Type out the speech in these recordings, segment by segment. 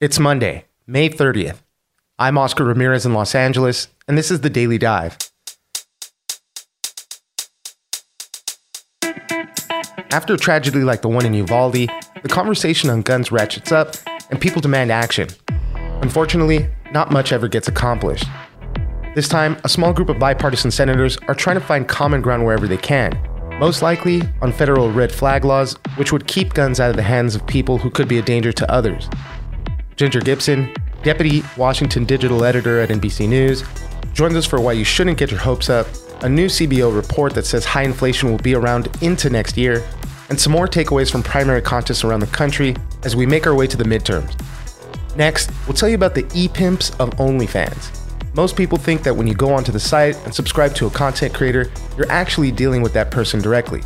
It's Monday, May 30th. I'm Oscar Ramirez in Los Angeles, and this is the Daily Dive. After a tragedy like the one in Uvalde, the conversation on guns ratchets up and people demand action. Unfortunately, not much ever gets accomplished. This time, a small group of bipartisan senators are trying to find common ground wherever they can, most likely on federal red flag laws, which would keep guns out of the hands of people who could be a danger to others. Ginger Gibson, Deputy Washington Digital Editor at NBC News, joins us for why you shouldn't get your hopes up, a new CBO report that says high inflation will be around into next year, and some more takeaways from primary contests around the country as we make our way to the midterms. Next, we'll tell you about the e-pimps of OnlyFans. Most people think that when you go onto the site and subscribe to a content creator, you're actually dealing with that person directly.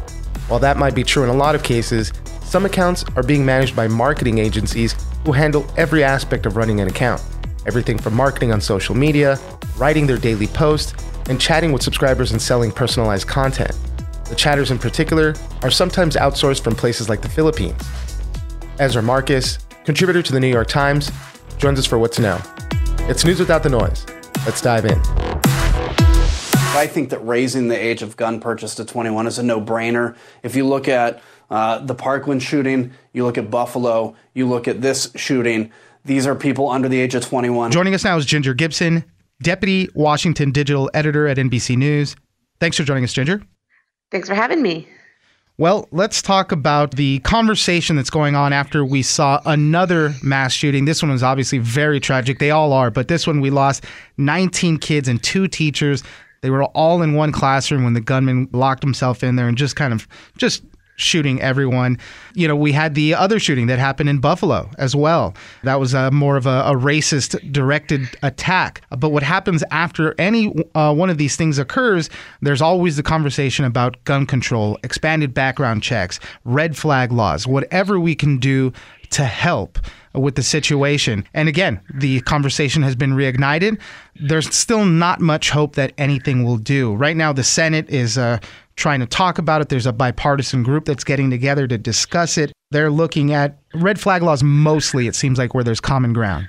While that might be true in a lot of cases, some accounts are being managed by marketing agencies who handle every aspect of running an account. Everything from marketing on social media, writing their daily posts, and chatting with subscribers and selling personalized content. The chatters in particular are sometimes outsourced from places like the Philippines. Ezra Marcus, contributor to the New York Times, joins us for What to Know. It's news without the noise. Let's dive in. I think that raising the age of gun purchase to 21 is a no brainer. If you look at uh, the Parkland shooting, you look at Buffalo, you look at this shooting, these are people under the age of 21. Joining us now is Ginger Gibson, Deputy Washington Digital Editor at NBC News. Thanks for joining us, Ginger. Thanks for having me. Well, let's talk about the conversation that's going on after we saw another mass shooting. This one was obviously very tragic. They all are, but this one we lost 19 kids and two teachers. They were all in one classroom when the gunman locked himself in there and just kind of just shooting everyone. You know, we had the other shooting that happened in Buffalo as well. That was a, more of a, a racist directed attack. But what happens after any uh, one of these things occurs, there's always the conversation about gun control, expanded background checks, red flag laws, whatever we can do to help with the situation. And again, the conversation has been reignited. There's still not much hope that anything will do. Right now, the Senate is uh, trying to talk about it. There's a bipartisan group that's getting together to discuss it. They're looking at red flag laws mostly, it seems like, where there's common ground.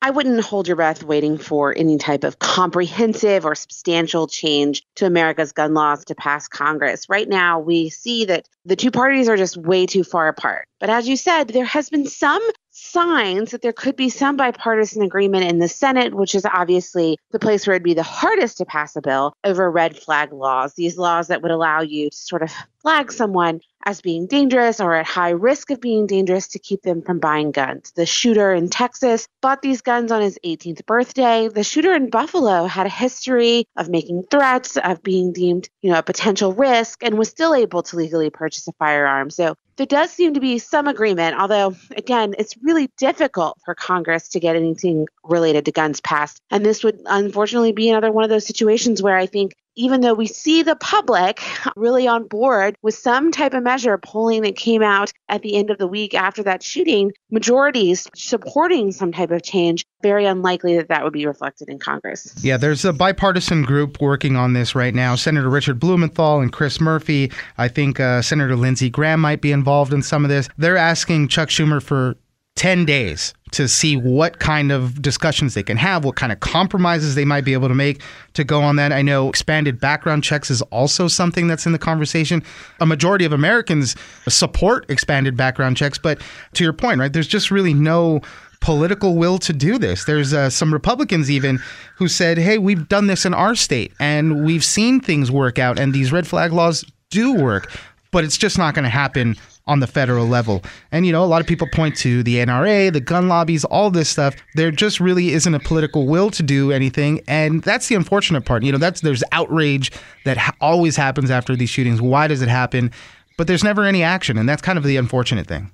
I wouldn't hold your breath waiting for any type of comprehensive or substantial change to America's gun laws to pass Congress. Right now, we see that the two parties are just way too far apart. But as you said, there has been some signs that there could be some bipartisan agreement in the Senate, which is obviously the place where it'd be the hardest to pass a bill over red flag laws, these laws that would allow you to sort of flag someone as being dangerous or at high risk of being dangerous to keep them from buying guns. The shooter in Texas bought these guns on his 18th birthday. The shooter in Buffalo had a history of making threats, of being deemed, you know, a potential risk and was still able to legally purchase a firearm. So there does seem to be some agreement, although, again, it's really difficult for Congress to get anything related to guns passed. And this would unfortunately be another one of those situations where I think even though we see the public really on board with some type of measure, polling that came out at the end of the week after that shooting, majorities supporting some type of change, very unlikely that that would be reflected in Congress. Yeah, there's a bipartisan group working on this right now. Senator Richard Blumenthal and Chris Murphy. I think uh, Senator Lindsey Graham might be involved in some of this. They're asking Chuck Schumer for 10 days to see what kind of discussions they can have, what kind of compromises they might be able to make to go on that. I know expanded background checks is also something that's in the conversation. A majority of Americans support expanded background checks, but to your point, right, there's just really no political will to do this. There's uh, some Republicans even who said, "Hey, we've done this in our state and we've seen things work out, and these red flag laws do work." But it's just not going to happen on the federal level. And, you know, a lot of people point to the NRA, the gun lobbies, all this stuff. There just really isn't a political will to do anything. And that's the unfortunate part. You know, that's there's outrage that ha- always happens after these shootings. Why does it happen? But there's never any action. And that's kind of the unfortunate thing.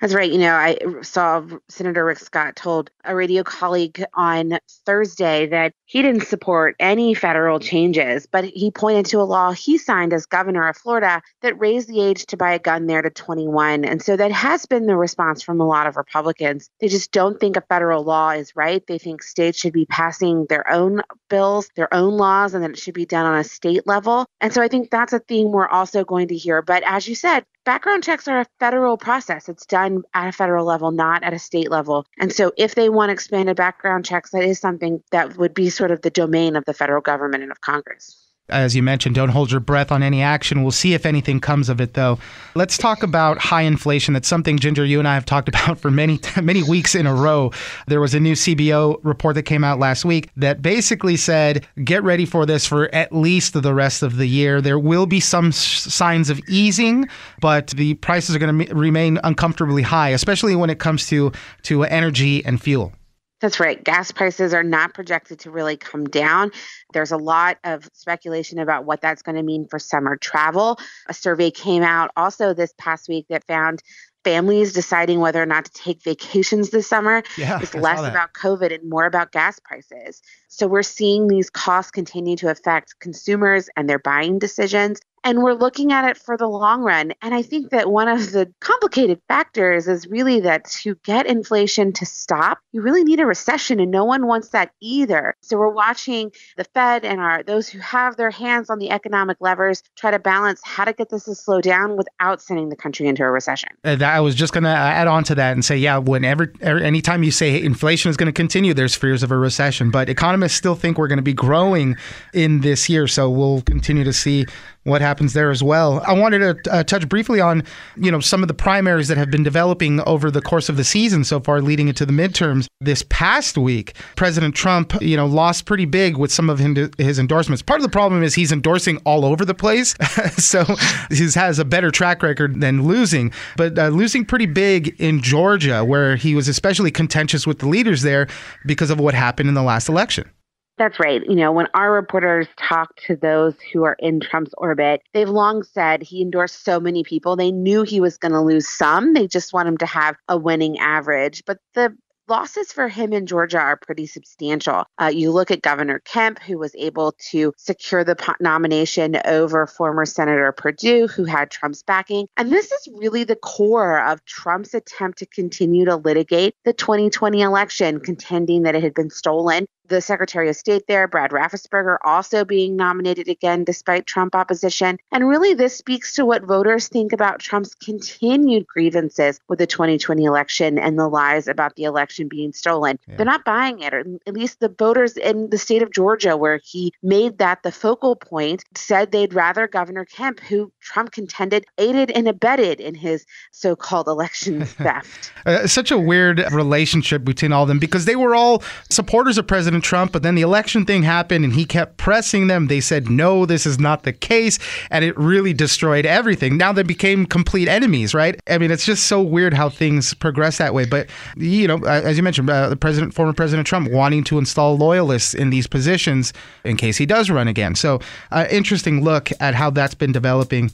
That's right. You know, I saw Senator Rick Scott told a radio colleague on Thursday that he didn't support any federal changes, but he pointed to a law he signed as governor of Florida that raised the age to buy a gun there to 21. And so that has been the response from a lot of Republicans. They just don't think a federal law is right. They think states should be passing their own bills, their own laws, and that it should be done on a state level. And so I think that's a theme we're also going to hear. But as you said, background checks are a federal process. It's done at a federal level, not at a state level. And so if they want expanded background checks, that is something that would be sort of the domain of the federal government and of Congress as you mentioned, don't hold your breath on any action. We'll see if anything comes of it, though. Let's talk about high inflation. That's something, Ginger, you and I have talked about for many, many weeks in a row. There was a new CBO report that came out last week that basically said, get ready for this for at least the rest of the year. There will be some signs of easing, but the prices are going to remain uncomfortably high, especially when it comes to, to energy and fuel. That's right. Gas prices are not projected to really come down. There's a lot of speculation about what that's going to mean for summer travel. A survey came out also this past week that found families deciding whether or not to take vacations this summer yeah, is less about COVID and more about gas prices. So we're seeing these costs continue to affect consumers and their buying decisions. And we're looking at it for the long run. And I think that one of the complicated factors is really that to get inflation to stop, you really need a recession, and no one wants that either. So we're watching the Fed and our those who have their hands on the economic levers try to balance how to get this to slow down without sending the country into a recession. Uh, I was just going to add on to that and say, yeah, whenever, er, anytime you say inflation is going to continue, there's fears of a recession. But economists still think we're going to be growing in this year. So we'll continue to see what happens there as well. I wanted to uh, touch briefly on, you know, some of the primaries that have been developing over the course of the season so far, leading into the midterms. This past week, President Trump, you know, lost pretty big with some of his endorsements. Part of the problem is he's endorsing all over the place, so he has a better track record than losing. But uh, losing pretty big in Georgia, where he was especially contentious with the leaders there because of what happened in the last election. That's right. You know, when our reporters talk to those who are in Trump's orbit, they've long said he endorsed so many people. They knew he was going to lose some. They just want him to have a winning average. But the losses for him in Georgia are pretty substantial. Uh, you look at Governor Kemp, who was able to secure the nomination over former Senator Perdue, who had Trump's backing. And this is really the core of Trump's attempt to continue to litigate the 2020 election, contending that it had been stolen the Secretary of State there, Brad Raffensperger, also being nominated again despite Trump opposition. And really, this speaks to what voters think about Trump's continued grievances with the 2020 election and the lies about the election being stolen. Yeah. They're not buying it, or at least the voters in the state of Georgia, where he made that the focal point, said they'd rather Governor Kemp, who Trump contended aided and abetted in his so called election theft. uh, such a weird relationship between all of them because they were all supporters of President President Trump, but then the election thing happened and he kept pressing them. They said, no, this is not the case. And it really destroyed everything. Now they became complete enemies, right? I mean, it's just so weird how things progress that way. But, you know, as you mentioned, uh, the president, former President Trump wanting to install loyalists in these positions in case he does run again. So, uh, interesting look at how that's been developing.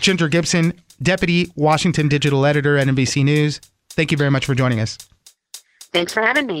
Ginger Gibson, Deputy Washington Digital Editor at NBC News. Thank you very much for joining us. Thanks for having me.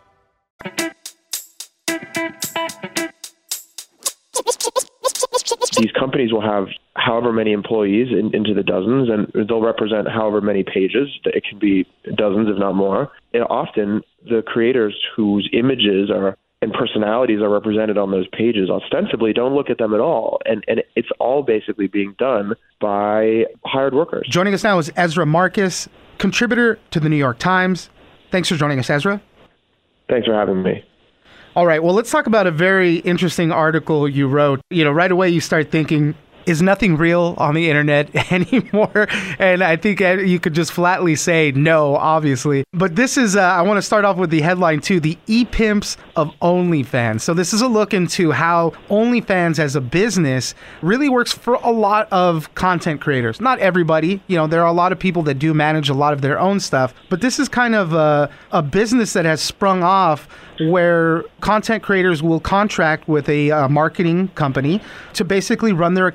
These companies will have however many employees in, into the dozens, and they'll represent however many pages. It can be dozens, if not more. And often, the creators whose images are and personalities are represented on those pages ostensibly don't look at them at all and and it's all basically being done by hired workers joining us now is ezra marcus contributor to the new york times thanks for joining us ezra thanks for having me. All right well let's talk about a very interesting article you wrote. You know right away you start thinking is nothing real on the internet anymore? And I think uh, you could just flatly say no, obviously. But this is, uh, I want to start off with the headline too the e pimps of OnlyFans. So this is a look into how OnlyFans as a business really works for a lot of content creators. Not everybody, you know, there are a lot of people that do manage a lot of their own stuff, but this is kind of a, a business that has sprung off where content creators will contract with a uh, marketing company to basically run their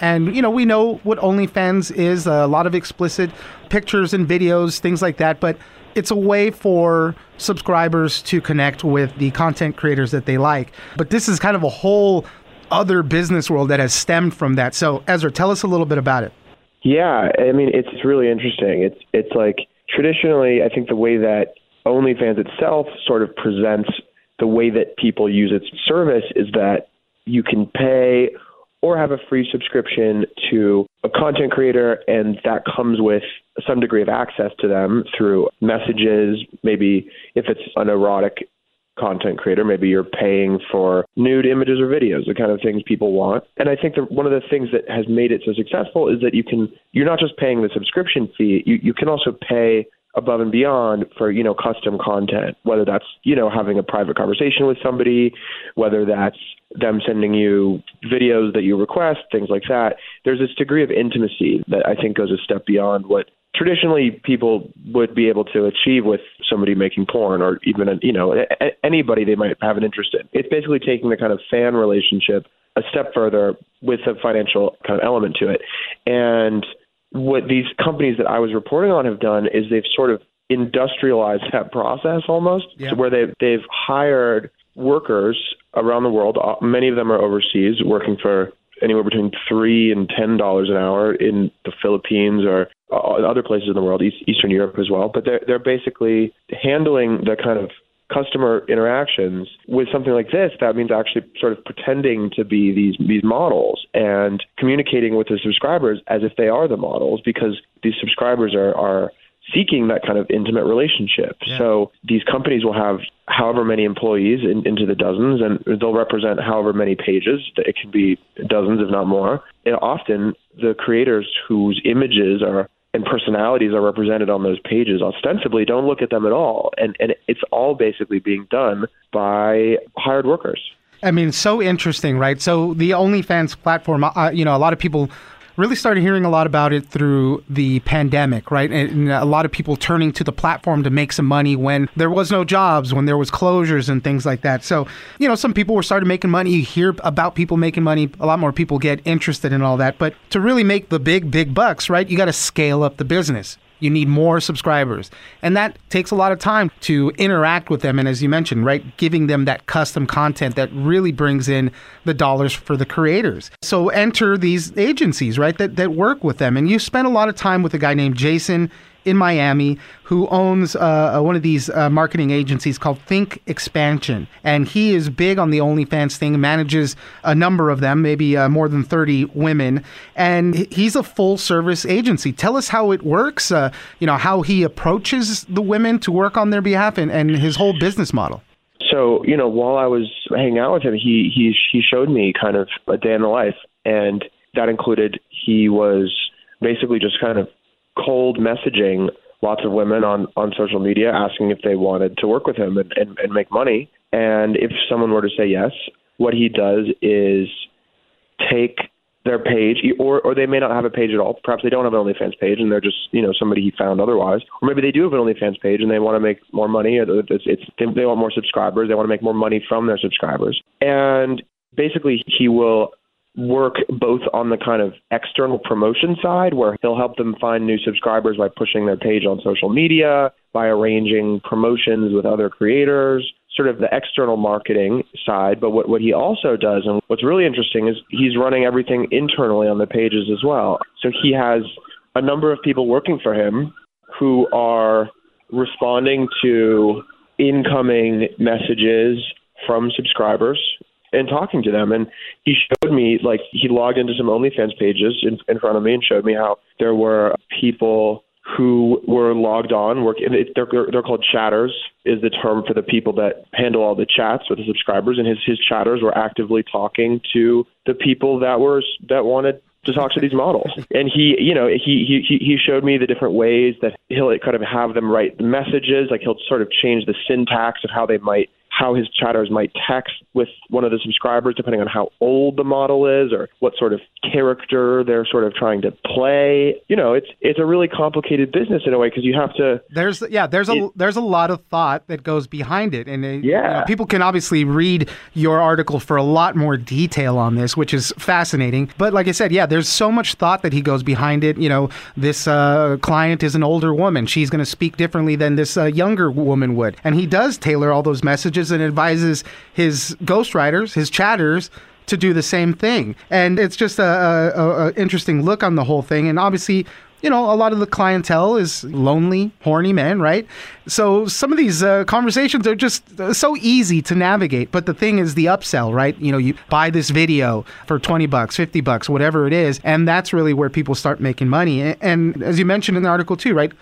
And, you know, we know what OnlyFans is a lot of explicit pictures and videos, things like that. But it's a way for subscribers to connect with the content creators that they like. But this is kind of a whole other business world that has stemmed from that. So, Ezra, tell us a little bit about it. Yeah, I mean, it's really interesting. It's it's like traditionally, I think the way that OnlyFans itself sort of presents the way that people use its service is that you can pay or have a free subscription to a content creator, and that comes with some degree of access to them through messages. Maybe if it's an erotic content creator, maybe you're paying for nude images or videos, the kind of things people want. And I think that one of the things that has made it so successful is that you can you're not just paying the subscription fee, you, you can also pay above and beyond for you know custom content whether that's you know having a private conversation with somebody whether that's them sending you videos that you request things like that. There's this degree of intimacy that i think goes a step beyond what traditionally people would be able to achieve with somebody making porn or even you know anybody they might have an interest in. It's basically taking the kind of fan relationship a step further with a financial kind of element to it. And what these companies that I was reporting on have done is they've sort of industrialized that process almost, yeah. where they they've hired workers around the world. Uh, many of them are overseas, working for anywhere between three and ten dollars an hour in the Philippines or uh, other places in the world, Eastern Europe as well. But they're they're basically handling the kind of customer interactions with something like this, that means actually sort of pretending to be these these models and communicating with the subscribers as if they are the models because these subscribers are are seeking that kind of intimate relationship. Yeah. So these companies will have however many employees in, into the dozens, and they'll represent however many pages. It can be dozens, if not more. And often, the creators whose images are and personalities are represented on those pages ostensibly don't look at them at all and and it's all basically being done by hired workers I mean, so interesting, right? So the OnlyFans platform, uh, you know, a lot of people really started hearing a lot about it through the pandemic, right? And a lot of people turning to the platform to make some money when there was no jobs, when there was closures and things like that. So, you know, some people were started making money. You hear about people making money. A lot more people get interested in all that. But to really make the big, big bucks, right, you got to scale up the business. You need more subscribers. And that takes a lot of time to interact with them. And as you mentioned, right, giving them that custom content that really brings in the dollars for the creators. So enter these agencies, right, that, that work with them. And you spent a lot of time with a guy named Jason in Miami who owns uh, uh, one of these uh, marketing agencies called Think Expansion. And he is big on the OnlyFans thing, manages a number of them, maybe uh, more than 30 women. And he's a full service agency. Tell us how it works, uh, you know, how he approaches the women to work on their behalf and, and his whole business model. So, you know, while I was hanging out with him, he, he, he showed me kind of a day in the life. And that included he was basically just kind of cold messaging lots of women on on social media asking if they wanted to work with him and, and, and make money. And if someone were to say yes, what he does is take their page, or or they may not have a page at all. Perhaps they don't have an OnlyFans page, and they're just you know somebody he found otherwise. Or maybe they do have an OnlyFans page, and they want to make more money. It's, it's they want more subscribers. They want to make more money from their subscribers. And basically, he will work both on the kind of external promotion side, where he'll help them find new subscribers by pushing their page on social media, by arranging promotions with other creators sort of the external marketing side, but what, what he also does, and what's really interesting, is he's running everything internally on the pages as well. So he has a number of people working for him who are responding to incoming messages from subscribers and talking to them. And he showed me, like, he logged into some OnlyFans pages in, in front of me and showed me how there were people who were logged on. Work, they're, they're called chatters, is the term for the people that handle all the chats with the subscribers. And his his chatters were actively talking to the people that were that wanted to talk to these models. And he, you know, he he he showed me the different ways that he'll kind of have them write the messages. Like he'll sort of change the syntax of how they might how his chatters might text with one of the subscribers, depending on how old the model is or what sort of character they're sort of trying to play. You know, it's it's a really complicated business in a way because you have to. There's yeah, there's a it, there's a lot of thought that goes behind it, and it, yeah, you know, people can obviously read your article for a lot more detail on this, which is fascinating. But like I said, yeah, there's so much thought that he goes behind it. You know, this uh, client is an older woman; she's going to speak differently than this uh, younger woman would, and he does tailor all those messages and advises his ghostwriters, his chatters, to do the same thing. And it's just a, a, a, interesting look on the whole thing. And obviously, you know, a lot of the clientele is lonely, horny men, right? So some of these uh, conversations are just uh, so easy to navigate. But the thing is the upsell, right? You know, you buy this video for 20 bucks, 50 bucks, whatever it is. And that's really where people start making money. And, and as you mentioned in the article too, right?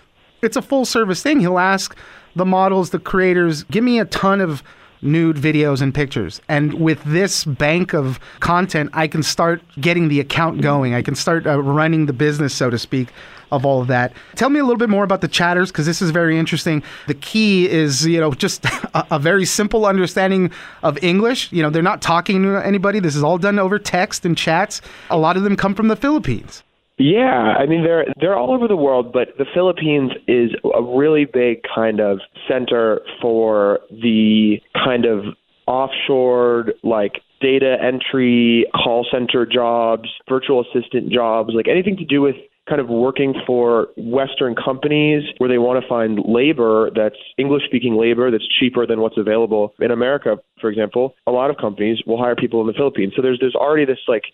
It's a full service thing. He'll ask the models, the creators, give me a ton of nude videos and pictures. And with this bank of content, I can start getting the account going. I can start uh, running the business, so to speak, of all of that. Tell me a little bit more about the chatters because this is very interesting. The key is, you know, just a, a, very simple understanding of English. You know, they're not talking to anybody. This is all done over text and chats. A lot of them come from the Philippines. Yeah, I mean they're they're all over the world, but the Philippines is a really big kind of center for the kind of offshore like data entry, call center jobs, virtual assistant jobs, like anything to do with kind of working for Western companies where they want to find labor that's English speaking labor that's cheaper than what's available in America, for example. A lot of companies will hire people in the Philippines. So there's there's already this like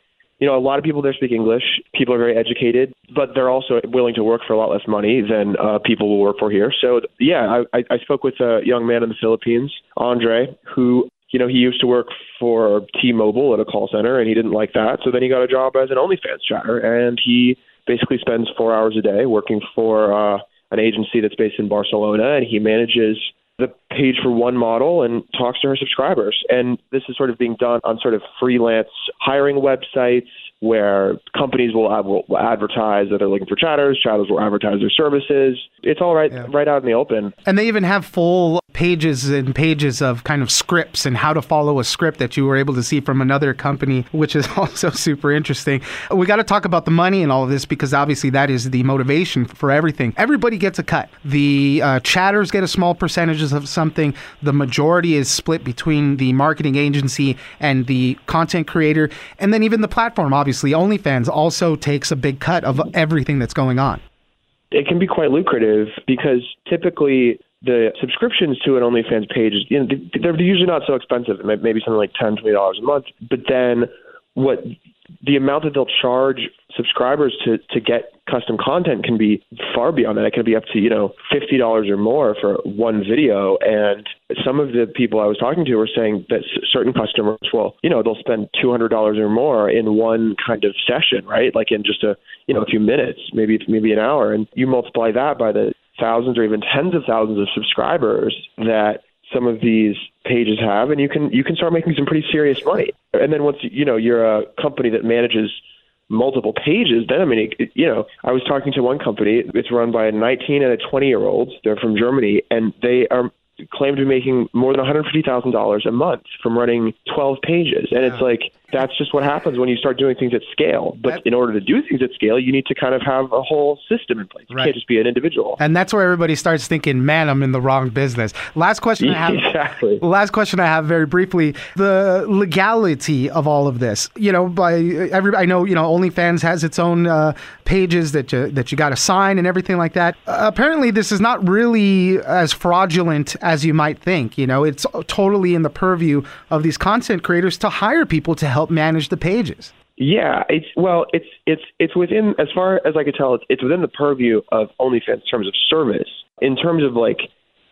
you know, a lot of people there speak English. People are very educated, but they're also willing to work for a lot less money than uh, people will work for here. So, yeah, I, I spoke with a young man in the Philippines, Andre, who you know, he used to work for T-Mobile at a call center, and he didn't like that. So then he got a job as an OnlyFans chatter, and he basically spends four hours a day working for uh, an agency that's based in Barcelona, and he manages the page for one model and talks to her subscribers. And this is sort of being done on sort of freelance hiring websites where companies will, will advertise that they're looking for chatters, chatters will advertise their services. It's all right yeah. right out in the open. And they even have full pages and pages of kind of scripts and how to follow a script that you were able to see from another company, which is also super interesting. We got to talk about the money and all of this because obviously that is the motivation for everything. Everybody gets a cut. The uh, chatters get a small percentages of something. The majority is split between the marketing agency and the content creator, and then even the platform. Obviously, OnlyFans also takes a big cut of everything that's going on it can be quite lucrative because typically the subscriptions to an OnlyFans page, you know, they're usually not so expensive. Maybe something like ten, twenty dollars a month. But then, what the amount that they'll charge subscribers to to get custom content can be far beyond that. It can be up to you know fifty dollars or more for one video. And some of the people I was talking to were saying that certain customers, well, you know, they'll spend two hundred dollars or more in one kind of session, right? Like in just a you know a few minutes, maybe maybe an hour, and you multiply that by the thousands or even tens of thousands of subscribers that some of these pages have and you can you can start making some pretty serious money and then once you know you're a company that manages multiple pages, then I mean, it, you know, I was talking to one company. It's run by a 19 and a 20 year olds. They're from Germany, and they are claim to be making more than $150,000 a month from running 12 pages. And it's like, that's just what happens when you start doing things at scale. But in order to do things at scale, you need to kind of have a whole system in place. You Right. can't just be an individual. And that's where everybody starts thinking, man, I'm in the wrong business. Last question I have. Exactly. Last question I have very briefly the legality of all of this. You know, by every, I know, you know, OnlyFans has its own uh, pages that you, that you got to sign and everything like that. Uh, apparently, this is not really as fraudulent as you might think. You know, it's totally in the purview of these content creators to hire people to help manage the pages. Yeah, it's well, it's it's it's within as far as I could tell, it's it's within the purview of OnlyFans in terms of service. In terms of like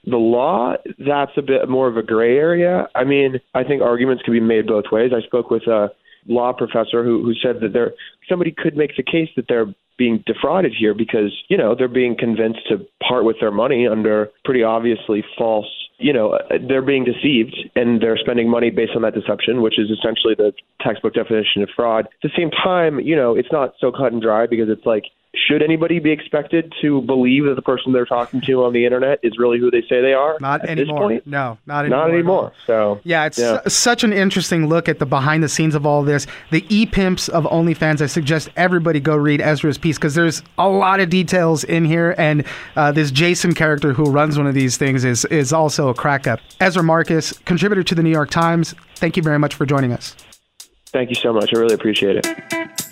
the law, that's a bit more of a gray area. I mean, I think arguments can be made both ways. I spoke with a law professor who who said that there somebody could make the case that they're being defrauded here because you know they're being convinced to part with their money under pretty obviously false you know they're being deceived and they're spending money based on that deception which is essentially the textbook definition of fraud. At the same time you know it's not so cut and dry because it's like should anybody be expected to believe that the person they're talking to on the internet is really who they say they are Not at anymore. this point No, not anymore. not anymore so Yeah, it's su- such an interesting look at the behind the scenes of all this. The e pimps of OnlyFans. I suggest everybody go read Ezra's piece because there's a lot of details in here, and uh, this Jason character who runs one of these things is is also a crack up. Ezra Marcus, contributor to the New York Times. Thank you very much for joining us. thank you so much i really appreciate it